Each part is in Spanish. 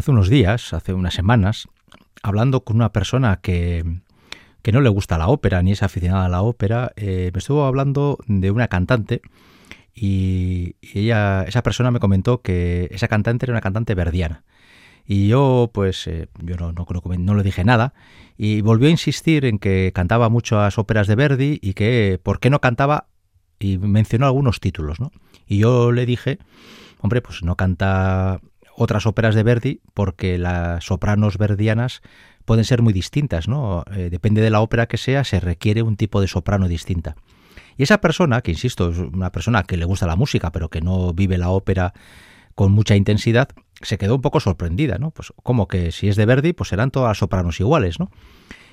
hace unos días, hace unas semanas, hablando con una persona que, no le gusta la ópera ni es aficionada a la ópera, eh, me estuvo hablando de una cantante y, ella, esa persona me comentó que esa cantante era una cantante verdiana. Y yo, pues, eh, yo no, no, no, le dije nada. Y volvió a insistir en que cantaba muchas óperas de Verdi y que por qué no cantaba, y mencionó algunos títulos, ¿no? Y yo le dije, hombre, pues no canta otras óperas de Verdi porque las sopranos verdianas pueden ser muy distintas, ¿no? Eh, depende de la ópera que sea, se requiere un tipo de soprano distinta. Y esa persona, que insisto, es una persona que le gusta la música, pero que no vive la ópera con mucha intensidad, se quedó un poco sorprendida, ¿no? Pues como que si es de Verdi, pues serán todas sopranos iguales, ¿no?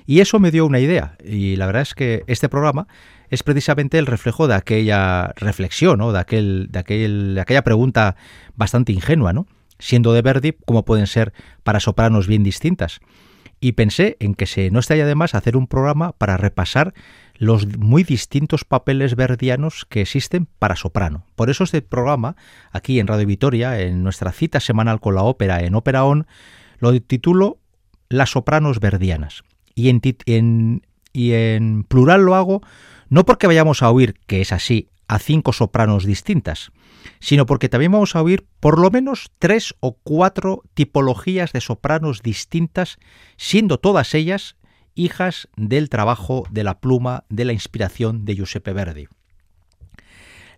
Y eso me dio una idea, y la verdad es que este programa es precisamente el reflejo de aquella reflexión, ¿no? De, aquel, de, aquel, de aquella pregunta bastante ingenua, ¿no? Siendo de Verdi, ¿cómo pueden ser para sopranos bien distintas? Y pensé en que se no estaría de más hacer un programa para repasar los muy distintos papeles verdianos que existen para soprano. Por eso este programa, aquí en Radio Vitoria, en nuestra cita semanal con la ópera en Ópera On, lo titulo Las sopranos verdianas. Y en plural lo hago no porque vayamos a oír, que es así, a cinco sopranos distintas, sino porque también vamos a oír por lo menos tres o cuatro tipologías de sopranos distintas, siendo todas ellas hijas del trabajo de la pluma de la inspiración de Giuseppe Verdi.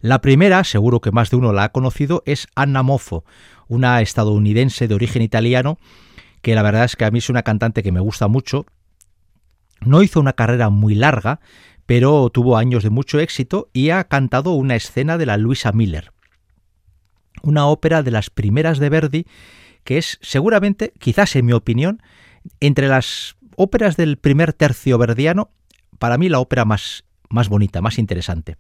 La primera, seguro que más de uno la ha conocido, es Anna Moffo, una estadounidense de origen italiano, que la verdad es que a mí es una cantante que me gusta mucho. No hizo una carrera muy larga, pero tuvo años de mucho éxito y ha cantado una escena de la Luisa Miller, una ópera de las primeras de Verdi, que es seguramente, quizás en mi opinión, entre las óperas del primer tercio verdiano, para mí la ópera más, más bonita, más interesante.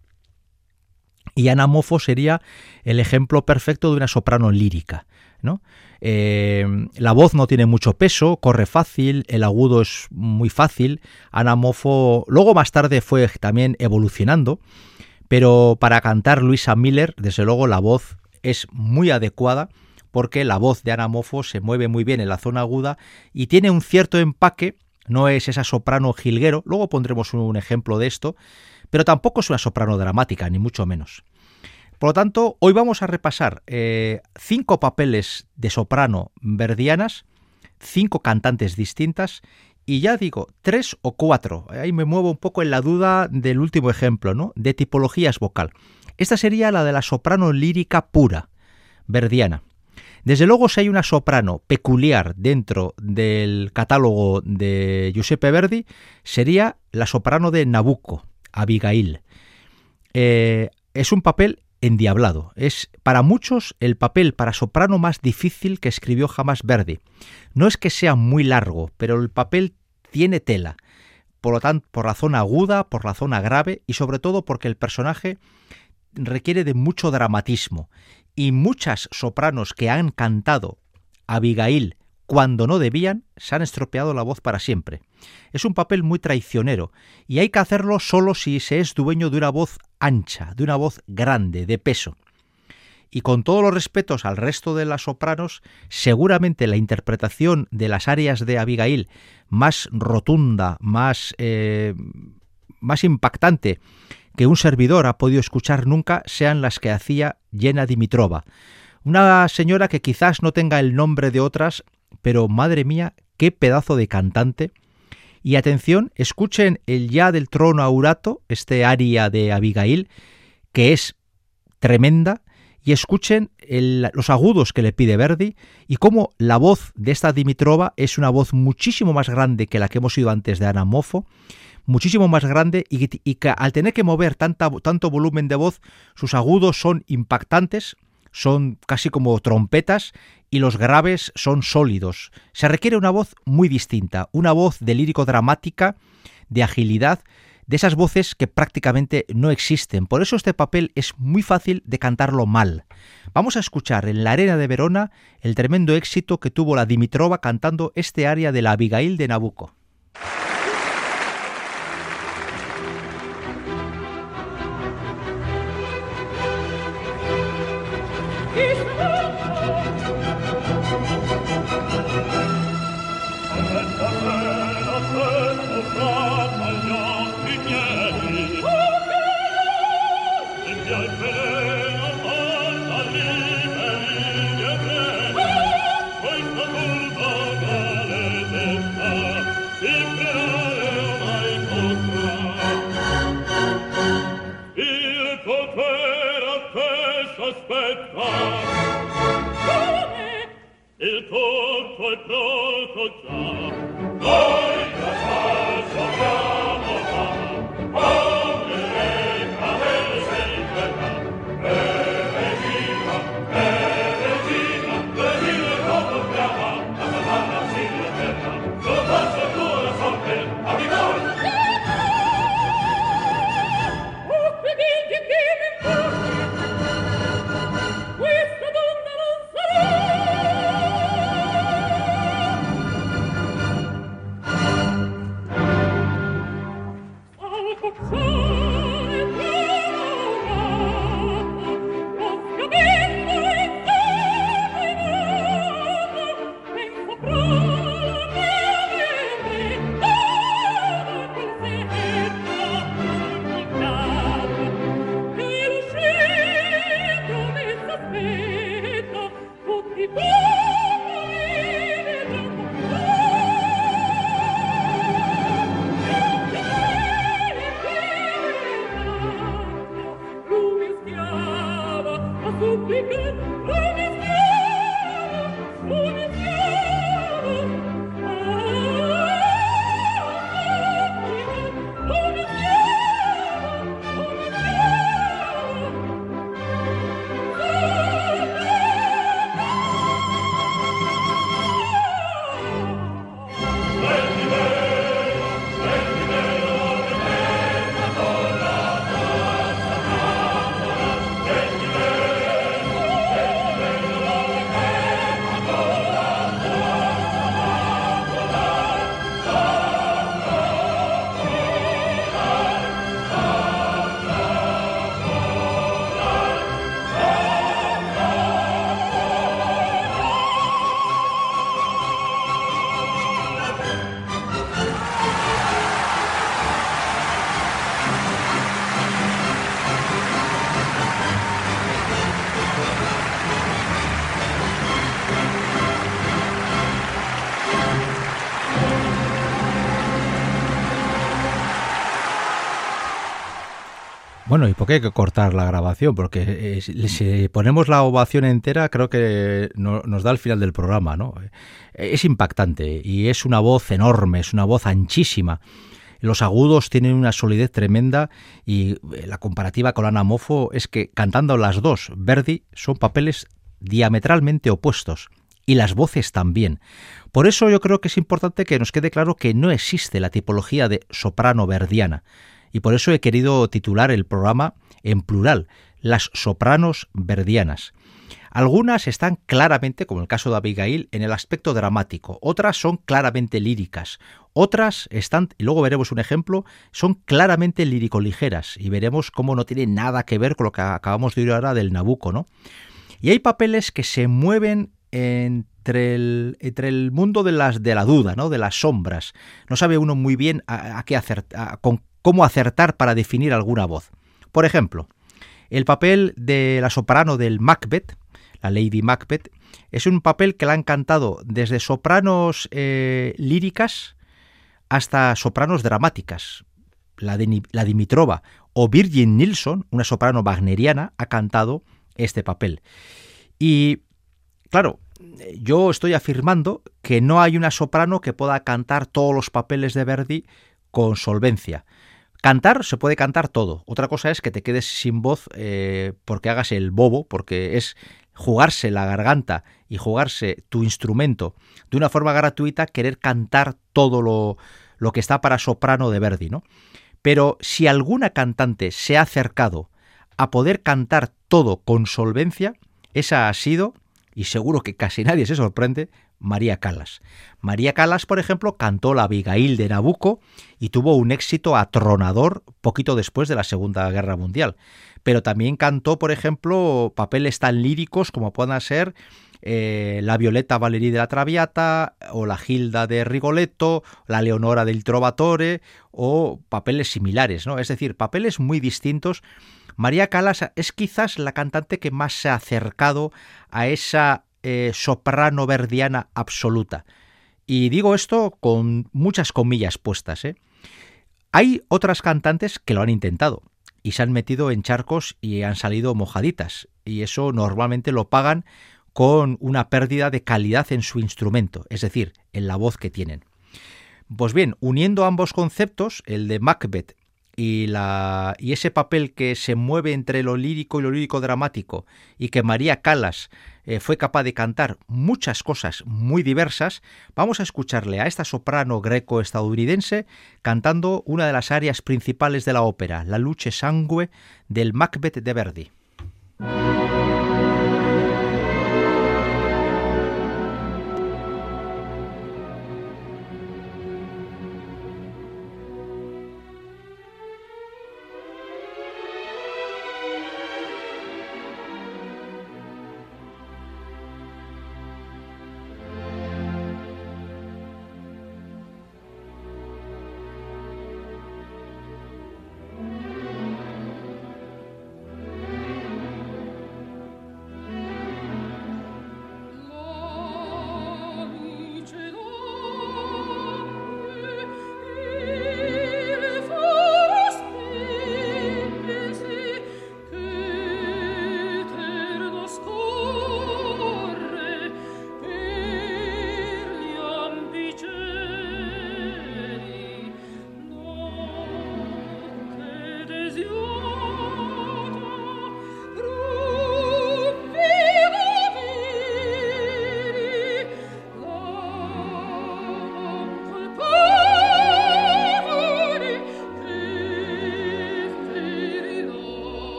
Y Ana Mofo sería el ejemplo perfecto de una soprano lírica. ¿no? Eh, la voz no tiene mucho peso, corre fácil, el agudo es muy fácil. Ana Mofo luego más tarde fue también evolucionando, pero para cantar Luisa Miller, desde luego la voz es muy adecuada porque la voz de Ana Mofo se mueve muy bien en la zona aguda y tiene un cierto empaque no es esa soprano jilguero, luego pondremos un ejemplo de esto, pero tampoco es una soprano dramática, ni mucho menos. Por lo tanto, hoy vamos a repasar eh, cinco papeles de soprano verdianas, cinco cantantes distintas, y ya digo, tres o cuatro. Ahí me muevo un poco en la duda del último ejemplo, ¿no? De tipologías vocal. Esta sería la de la soprano lírica pura, verdiana. Desde luego, si hay una soprano peculiar dentro del catálogo de Giuseppe Verdi, sería la soprano de Nabucco, Abigail. Eh, es un papel endiablado. Es para muchos el papel para soprano más difícil que escribió jamás Verdi. No es que sea muy largo, pero el papel tiene tela. Por lo tanto, por la zona aguda, por la zona grave y sobre todo porque el personaje requiere de mucho dramatismo y muchas sopranos que han cantado Abigail cuando no debían, se han estropeado la voz para siempre. Es un papel muy traicionero y hay que hacerlo solo si se es dueño de una voz ancha, de una voz grande, de peso. Y con todos los respetos al resto de las sopranos, seguramente la interpretación de las áreas de Abigail más rotunda, más, eh, más impactante que un servidor ha podido escuchar nunca sean las que hacía Yena Dimitrova, una señora que quizás no tenga el nombre de otras, pero madre mía, qué pedazo de cantante. Y atención, escuchen el ya del trono aurato, este aria de Abigail, que es tremenda, y escuchen los agudos que le pide Verdi y cómo la voz de esta Dimitrova es una voz muchísimo más grande que la que hemos oído antes de Ana Mofo muchísimo más grande y, que al tener que mover tanta, tanto volumen de voz, sus agudos son impactantes, son casi como trompetas y los graves son sólidos. Se requiere una voz muy distinta, una voz de lírico dramática, de agilidad, de esas voces que prácticamente no existen. Por eso este papel es muy fácil de cantarlo mal. Vamos a escuchar en la arena de Verona el tremendo éxito que tuvo la Dimitrova cantando este aria de la Abigail de Nabucco. torto al proto già. Noi Bueno, ¿y por qué hay que cortar la grabación? Porque eh, si ponemos la ovación entera, creo que nos da el final del programa, ¿no? Eh, es impactante y es una voz enorme, es una voz anchísima. Los agudos tienen una solidez tremenda y eh, la comparativa con Ana Mofo es que cantando las dos, Verdi, son papeles diametralmente opuestos y las voces también. Por eso yo creo que es importante que nos quede claro que no existe la tipología de soprano verdiana y por eso he querido titular el programa en plural, las sopranos verdianas. Algunas están claramente, como el caso de Abigail, en el aspecto dramático, otras son claramente líricas, otras están, y luego veremos un ejemplo, son claramente lírico-ligeras y veremos cómo no tiene nada que ver con lo que acabamos de oír ahora del Nabucco, ¿no? Y hay papeles que se mueven entre el, entre el mundo de, las, de la duda, ¿no? de las sombras. No sabe uno muy bien a, qué hacer, con cómo acertar para definir alguna voz. Por ejemplo, el papel de la soprano del Macbeth, la Lady Macbeth, es un papel que la han cantado desde sopranos eh, líricas hasta sopranos dramáticas. La, la Dimitrova o Virgin Nilsson, una soprano wagneriana, ha cantado este papel. Y claro, yo estoy afirmando que no hay una soprano que pueda cantar todos los papeles de Verdi con solvencia. Cantar se puede cantar todo. Otra cosa es que te quedes sin voz eh, porque hagas el bobo, porque es jugarse la garganta y jugarse tu instrumento de una forma gratuita, querer cantar todo lo, lo que está para soprano de Verdi, ¿no? Pero si alguna cantante se ha acercado a poder cantar todo con solvencia, esa ha sido, y seguro que casi nadie se sorprende, María Calas. María Calas, por ejemplo, cantó la Abigail de Nabucco y tuvo un éxito atronador poquito después de la Segunda Guerra Mundial. Pero también cantó, por ejemplo, papeles tan líricos como puedan ser eh, la Violeta Valerí de la Traviata o la Gilda de Rigoletto, la Leonora del Trovatore o papeles similares, ¿no? Es decir, papeles muy distintos. María Calas es quizás la cantante que más se ha acercado a esa eh, soprano verdiana absoluta. Y digo esto con muchas comillas puestas. ¿eh? Hay otras cantantes que lo han intentado. y se han metido en charcos y han salido mojaditas. Y eso normalmente lo pagan con una pérdida de calidad en su instrumento, es decir, en la voz que tienen. Pues bien, uniendo ambos conceptos, el de Macbeth y, la, y ese papel que se mueve entre lo lírico y lo lírico dramático, y que María Calas eh, fue capaz de cantar muchas cosas muy diversas, vamos a escucharle a esta soprano greco-estadounidense cantando una de las áreas principales de la ópera, la Luce Sangue del Macbeth de Verdi.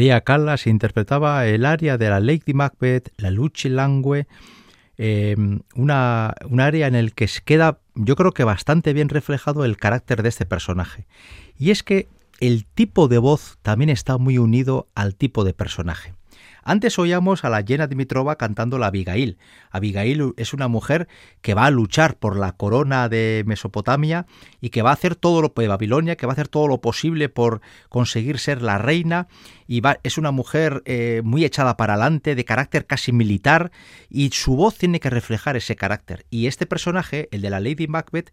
María Callas interpretaba el aria de la Lady Macbeth, la Luchi Langue, em, una, un área en el que queda, yo creo que bastante bien reflejado el carácter de este personaje. Y es que el tipo de voz también está muy unido al tipo de personaje. Antes oíamos a la Yena Dimitrova cantando la Abigail. Abigail es una mujer que va a luchar por la corona de Mesopotamia y que va a hacer todo lo de Babilonia, que va a hacer todo lo posible por conseguir ser la reina y va, es una mujer eh, muy echada para adelante, de carácter casi militar y su voz tiene que reflejar ese carácter. Y este personaje, el de la Lady Macbeth,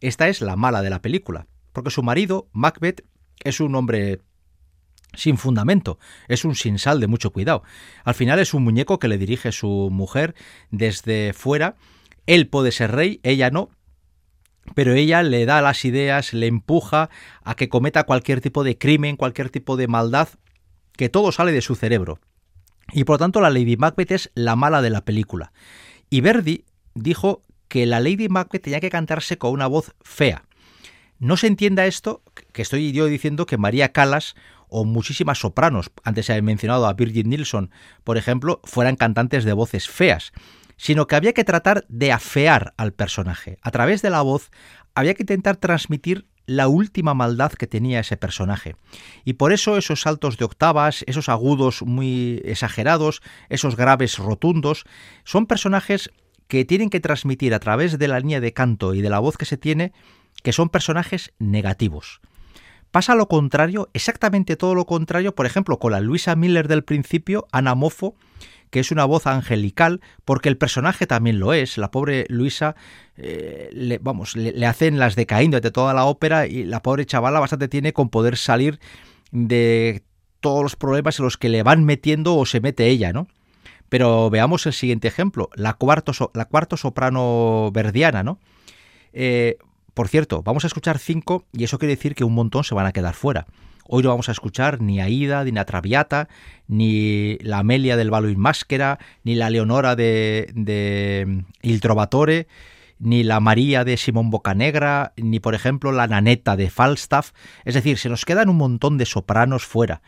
esta es la mala de la película, porque su marido, Macbeth, es un hombre sin fundamento, es un sinsal de mucho cuidado. Al final es un muñeco que le dirige su mujer desde fuera. Él puede ser rey, ella no, pero ella le da las ideas, le empuja a que cometa cualquier tipo de crimen, cualquier tipo de maldad, que todo sale de su cerebro. Y por lo tanto la Lady Macbeth es la mala de la película. Y Verdi dijo que la Lady Macbeth tenía que cantarse con una voz fea. No se entienda esto, que estoy yo diciendo que María Callas o muchísimas sopranos, antes se ha mencionado a Virgin Nilsson, por ejemplo, fueran cantantes de voces feas, sino que había que tratar de afear al personaje. A través de la voz había que intentar transmitir la última maldad que tenía ese personaje. Y por eso esos saltos de octavas, esos agudos muy exagerados, esos graves rotundos, son personajes que tienen que transmitir a través de la línea de canto y de la voz que se tiene que son personajes negativos. Pasa lo contrario, exactamente todo lo contrario, por ejemplo, con la Luisa Miller del principio, Ana Mofo, que es una voz angelical, porque el personaje también lo es. La pobre Luisa, eh, le, vamos, le, hacen las de de toda la ópera y la pobre chavala bastante tiene con poder salir de todos los problemas en los que le van metiendo o se mete ella, ¿no? Pero veamos el siguiente ejemplo, la cuarto, la cuarto soprano verdiana, ¿no? Eh, por cierto, vamos a escuchar cinco y eso quiere decir que un montón se van a quedar fuera. Hoy no vamos a escuchar ni Aida, ni la Traviata, ni la Amelia del Valo in Máscara, ni la Leonora de, de Il Trovatore, ni la María de Simón Bocanegra, ni por ejemplo la Naneta de Falstaff. Es decir, se nos quedan un montón de sopranos fuera.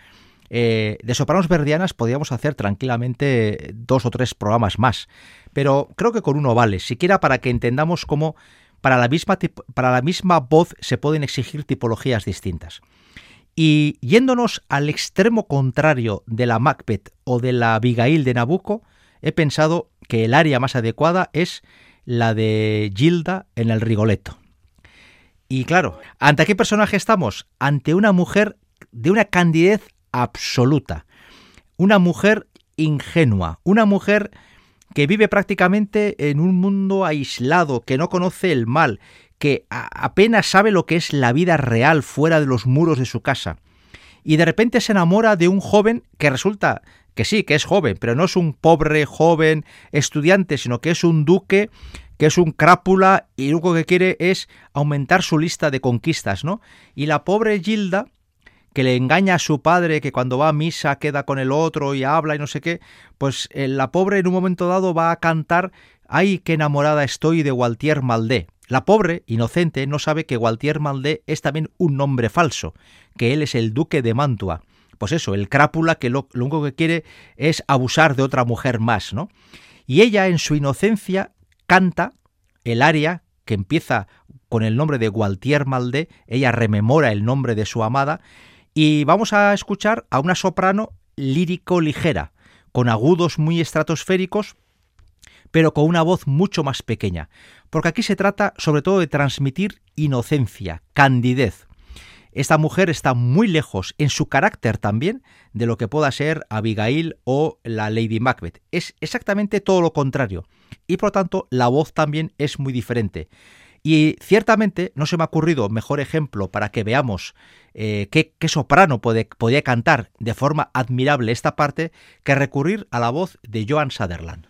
Eh, de sopranos verdianas podríamos hacer tranquilamente dos o tres programas más, pero creo que con uno vale, siquiera para que entendamos cómo para la misma, para la misma voz se pueden exigir tipologías distintas. Y yéndonos al extremo contrario de la Macbeth o de la Abigail de Nabucco, he pensado que el área más adecuada es la de Gilda en el Rigoletto. Y claro, ¿ante qué personaje estamos? Ante una mujer de una candidez absoluta, una mujer ingenua, una mujer que vive prácticamente en un mundo aislado, que no conoce el mal, que apenas sabe lo que es la vida real fuera de los muros de su casa. Y de repente se enamora de un joven que resulta que sí, que es joven, pero no es un pobre joven estudiante, sino que es un duque, que es un crápula y lo único que quiere es aumentar su lista de conquistas, ¿no? Y la pobre Gilda, que le engaña a su padre, que cuando va a misa queda con el otro y habla y no sé qué, pues eh, la pobre en un momento dado va a cantar ¡Ay, qué enamorada estoy de Gualtier Maldé! La pobre, inocente, no sabe que Gualtier Maldé es también un nombre falso, que él es el duque de Mantua. Pues eso, el crápula que lo, lo único que quiere es abusar de otra mujer más, ¿no? Y ella en su inocencia canta el aria que empieza con el nombre de Gualtier Maldé, ella rememora el nombre de su amada y vamos a escuchar a una soprano lírico ligera, con agudos muy estratosféricos, pero con una voz mucho más pequeña, porque aquí se trata sobre todo de transmitir inocencia, candidez. Esta mujer está muy lejos en su carácter también de lo que pueda ser Abigail o la Lady Macbeth. Es exactamente todo lo contrario. Y por lo tanto la voz también es muy diferente. Y ciertamente no se me ha ocurrido mejor ejemplo para que veamos eh, qué, soprano puede, podía cantar de forma admirable esta parte que recurrir a la voz de Joan Sutherland.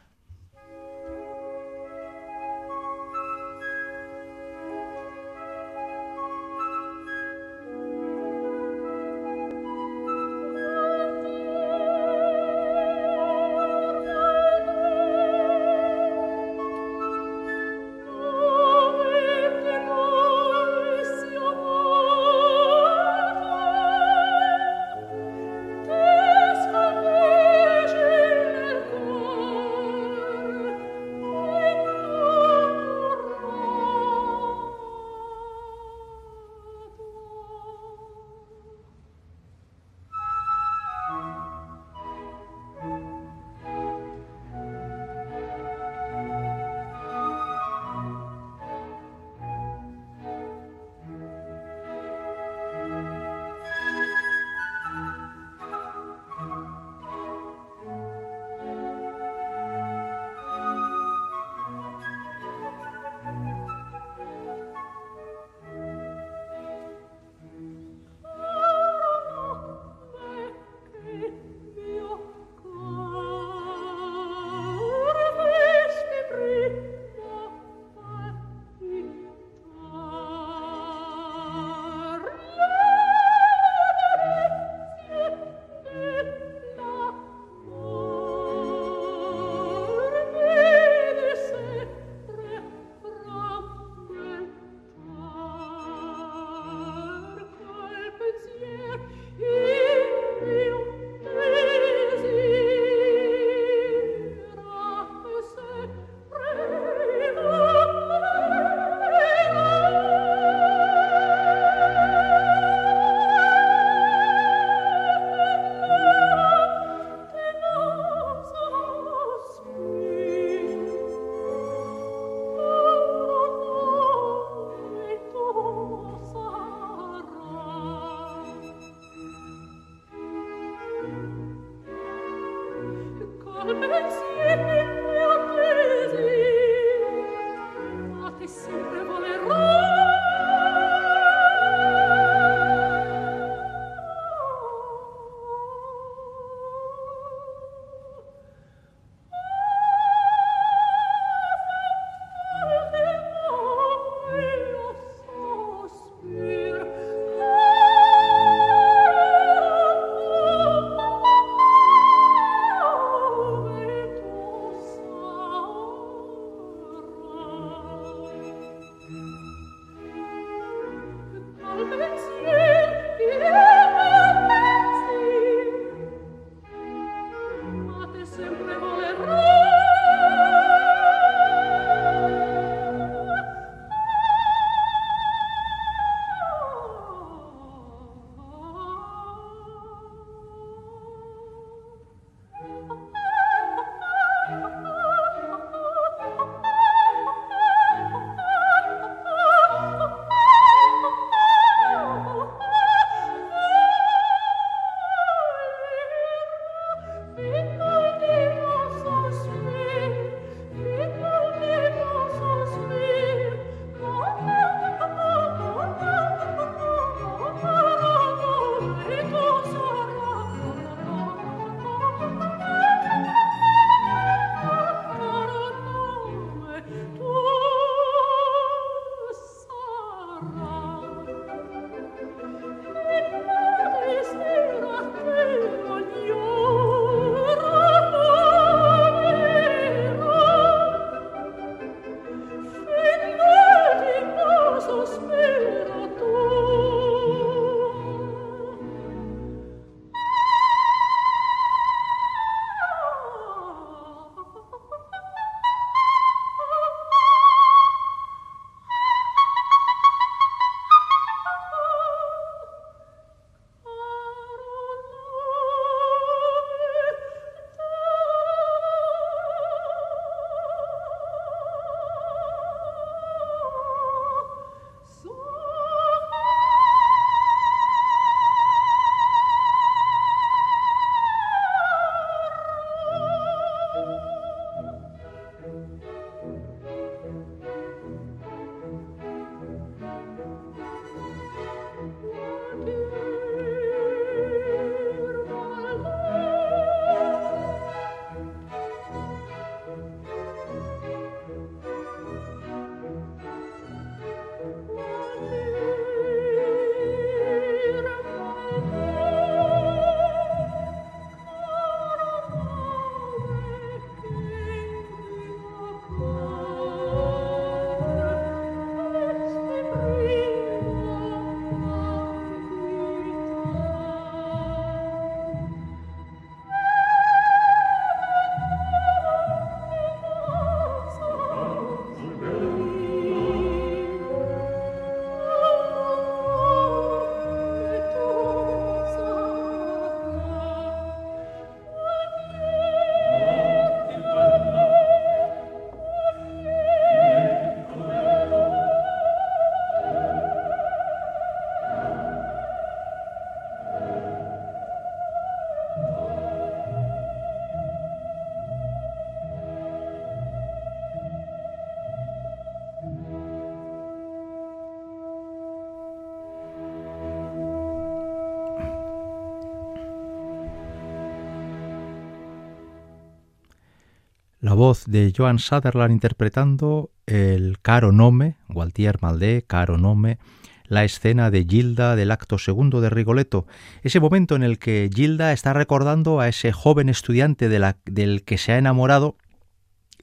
Voz de Joan Sutherland interpretando el Caro Nome, Gualtier Maldé, Caro Nome, la escena de Gilda del acto segundo de Rigoletto, ese momento en el que Gilda está recordando a ese joven estudiante del que se ha enamorado,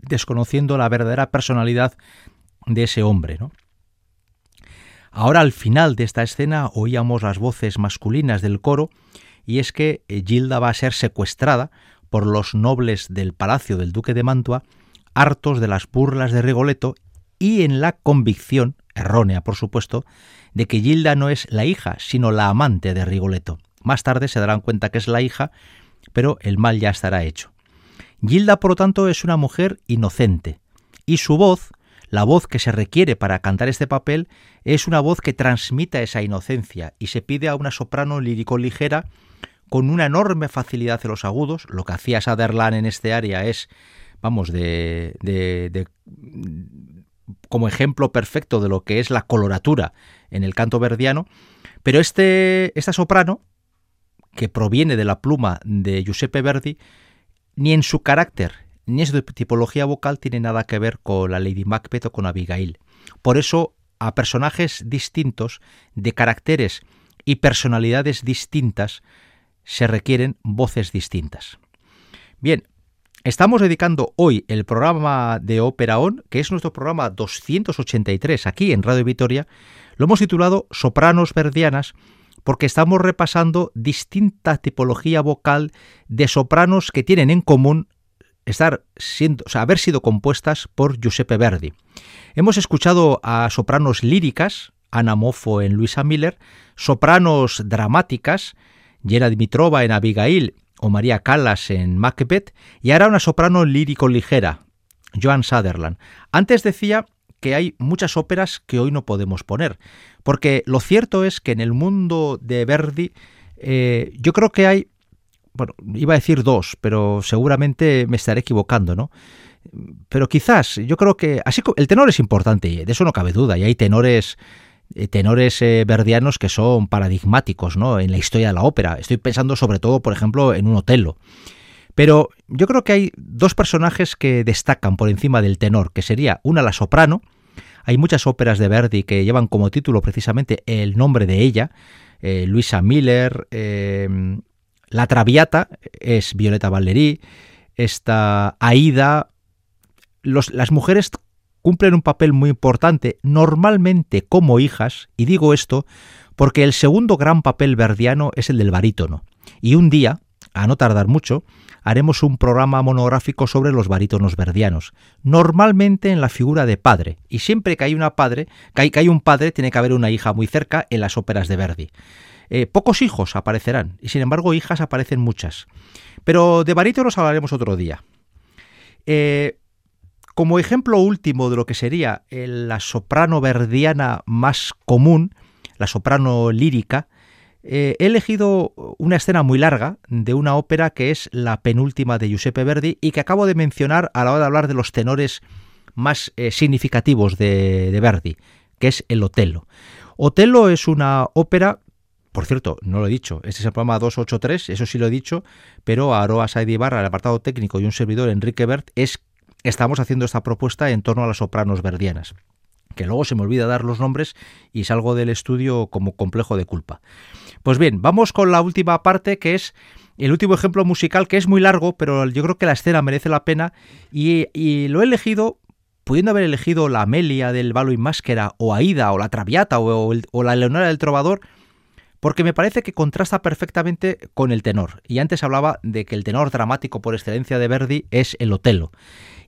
desconociendo la verdadera personalidad de ese hombre. ¿no? Ahora al final de esta escena oíamos las voces masculinas del coro y es que Gilda va a ser secuestrada por los nobles del palacio del duque de Mantua, hartos de las burlas de Rigoletto y en la convicción, errónea por supuesto, de que Gilda no es la hija, sino la amante de Rigoletto. Más tarde se darán cuenta que es la hija, pero el mal ya estará hecho. Gilda, por lo tanto, es una mujer inocente, y su voz, la voz que se requiere para cantar este papel, es una voz que transmita esa inocencia, y se pide a una soprano lírico ligera con una enorme facilidad en los agudos. Lo que hacía Sutherland en este área es, vamos, de, de, como ejemplo perfecto de lo que es la coloratura en el canto verdiano. Pero este, esta soprano, que proviene de la pluma de Giuseppe Verdi, ni en su carácter ni en su tipología vocal tiene nada que ver con la Lady Macbeth o con Abigail. Por eso, a personajes distintos, de caracteres y personalidades distintas, se requieren voces distintas. Bien, Estamos dedicando hoy el programa de Ópera On, que es nuestro programa 283 aquí en Radio Vitoria, lo hemos titulado Sopranos Verdianas porque estamos repasando distinta tipología vocal de sopranos que tienen en común estar siendo, haber sido compuestas por Giuseppe Verdi. Hemos escuchado a sopranos líricas, Ana Moffo en Luisa Miller, sopranos dramáticas, Yera Dimitrova en Abigail o María Callas en Macbeth, y ahora una soprano lírico ligera, Joan Sutherland. Antes decía que hay muchas óperas que hoy no podemos poner, porque lo cierto es que en el mundo de Verdi eh, yo creo que hay, bueno, iba a decir dos, pero seguramente me estaré equivocando, ¿no? Pero quizás, yo creo que, así el tenor es importante, de eso no cabe duda, y hay tenores tenores eh, verdianos que son paradigmáticos ¿no? en la historia de la ópera. Estoy pensando sobre todo, por ejemplo, en un Otelo. Pero yo creo que hay dos personajes que destacan por encima del tenor, que sería una la soprano. Hay muchas óperas de Verdi que llevan como título precisamente el nombre de ella. Eh, Luisa Miller, La Traviata es Violeta Valery, esta Aida. las mujeres cumplen un papel muy importante, normalmente como hijas, y digo esto porque el segundo gran papel verdiano es el del barítono. Y un día, a no tardar mucho, haremos un programa monográfico sobre los barítonos verdianos, normalmente en la figura de padre, y siempre que hay una padre, que hay, un padre, tiene que haber una hija muy cerca en las óperas de Verdi. Eh, pocos hijos aparecerán, y sin embargo hijas aparecen muchas. Pero de barítonos hablaremos otro día. Eh, como ejemplo último de lo que sería la soprano verdiana más común, la soprano lírica, eh, he elegido una escena muy larga de una ópera que es la penúltima de Giuseppe Verdi y que acabo de mencionar a la hora de hablar de los tenores más eh, significativos de, Verdi, que es el Otello. Otello es una ópera por cierto, no lo he dicho, este es el programa 283, eso sí lo he dicho, pero Aroa Saidibarra, el apartado técnico y un servidor, Enrique Bert, es estamos haciendo esta propuesta en torno a las sopranos verdianas que luego se me olvida dar los nombres y salgo del estudio como complejo de culpa. Pues bien, vamos con la última parte que es el último ejemplo musical que es muy largo, pero yo creo que la escena merece la pena y, lo he elegido pudiendo haber elegido la Amelia del Valo y Máscara o Aida o la Traviata o, o la Leonora del Trovador, porque me parece que contrasta perfectamente con el tenor. Y antes hablaba de que el tenor dramático por excelencia de Verdi es el Otelo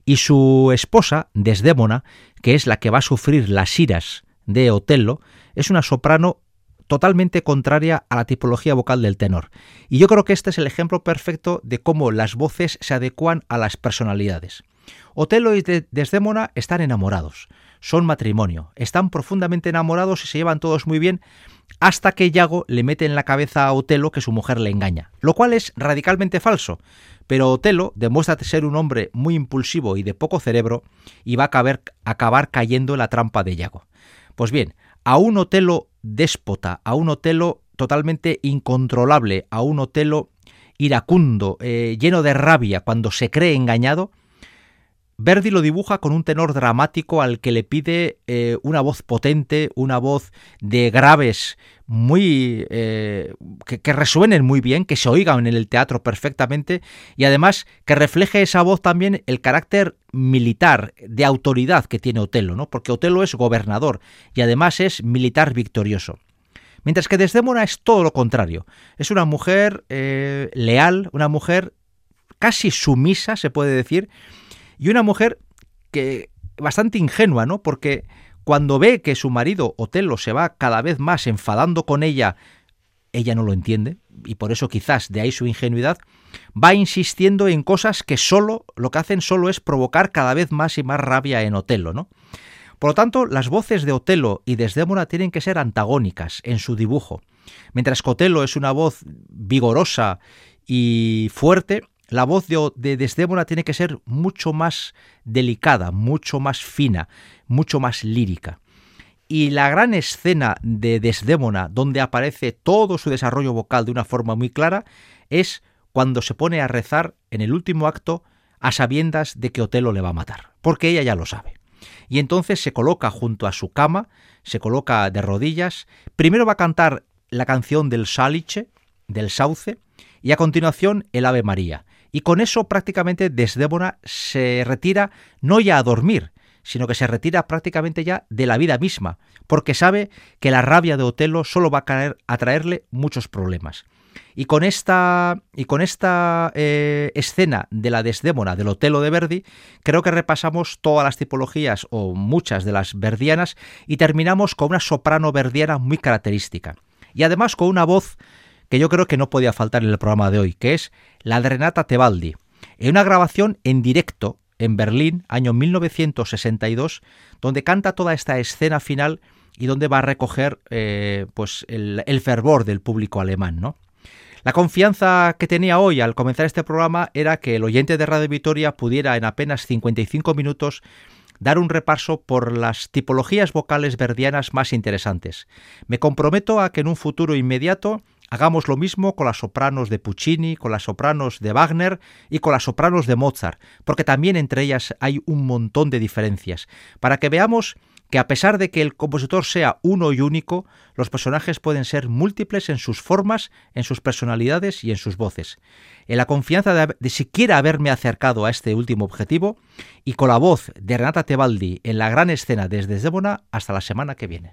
y su esposa, Desdémona, que es la que va a sufrir las iras de Otello, es una soprano totalmente contraria a la tipología vocal del tenor. Y yo creo que este es el ejemplo perfecto de cómo las voces se adecuan a las personalidades. Otelo y Desdémona están enamorados, son matrimonio, están profundamente enamorados y se llevan todos muy bien hasta que Yago le mete en la cabeza a Otelo que su mujer le engaña, lo cual es radicalmente falso, pero Otelo demuestra ser un hombre muy impulsivo y de poco cerebro y va a acabar, cayendo en la trampa de Yago. Pues bien, a un Otelo déspota, a un Otelo totalmente incontrolable, a un Otelo iracundo, eh, lleno de rabia cuando se cree engañado, Verdi lo dibuja con un tenor dramático al que le pide eh, una voz potente, una voz de graves muy eh, que, resuenen muy bien, que se oigan en el teatro perfectamente y además que refleje esa voz también el carácter militar de autoridad que tiene Otelo, ¿no? Porque Otelo es gobernador y además es militar victorioso. Mientras que Desdémona es todo lo contrario. Es una mujer eh, leal, una mujer casi sumisa, se puede decir, y una mujer que bastante ingenua, ¿no? Porque cuando ve que su marido Otelo se va cada vez más enfadando con ella, ella no lo entiende, y por eso quizás de ahí su ingenuidad, va insistiendo en cosas que solo lo que hacen solo es provocar cada vez más y más rabia en Otelo, ¿no? Por lo tanto, las voces de Otelo y Desdémona tienen que ser antagónicas en su dibujo. Mientras que Otelo es una voz vigorosa y fuerte, la voz de, Desdémona tiene que ser mucho más delicada, mucho más fina, mucho más lírica. Y la gran escena de Desdémona, donde aparece todo su desarrollo vocal de una forma muy clara, es cuando se pone a rezar en el último acto a sabiendas de que Otelo le va a matar, porque ella ya lo sabe. Y entonces se coloca junto a su cama, se coloca de rodillas, primero va a cantar la canción del Saliche, del sauce, y a continuación el Ave María, Y con eso prácticamente Desdémona se retira no ya a dormir, sino que se retira prácticamente ya de la vida misma, porque sabe que la rabia de Otelo solo va a, traerle muchos problemas. Y con esta, y con esta eh, escena de la Desdémona del Otelo de Verdi, creo que repasamos todas las tipologías o muchas de las verdianas y terminamos con una soprano verdiana muy característica. Y además con una voz que yo creo que no podía faltar en el programa de hoy, que es la de Renata Tebaldi, en una grabación en directo en Berlín, año 1962, donde canta toda esta escena final y donde va a recoger eh, pues el, el, fervor del público alemán, ¿no? La confianza que tenía hoy al comenzar este programa era que el oyente de Radio Vitoria pudiera en apenas 55 minutos dar un repaso por las tipologías vocales verdianas más interesantes. Me comprometo a que en un futuro inmediato hagamos lo mismo con las sopranos de Puccini, con las sopranos de Wagner y con las sopranos de Mozart, porque también entre ellas hay un montón de diferencias, para que veamos que a pesar de que el compositor sea uno y único, los personajes pueden ser múltiples en sus formas, en sus personalidades y en sus voces. En la confianza de, siquiera haberme acercado a este último objetivo y con la voz de Renata Tebaldi en la gran escena desde Desdémona hasta la semana que viene.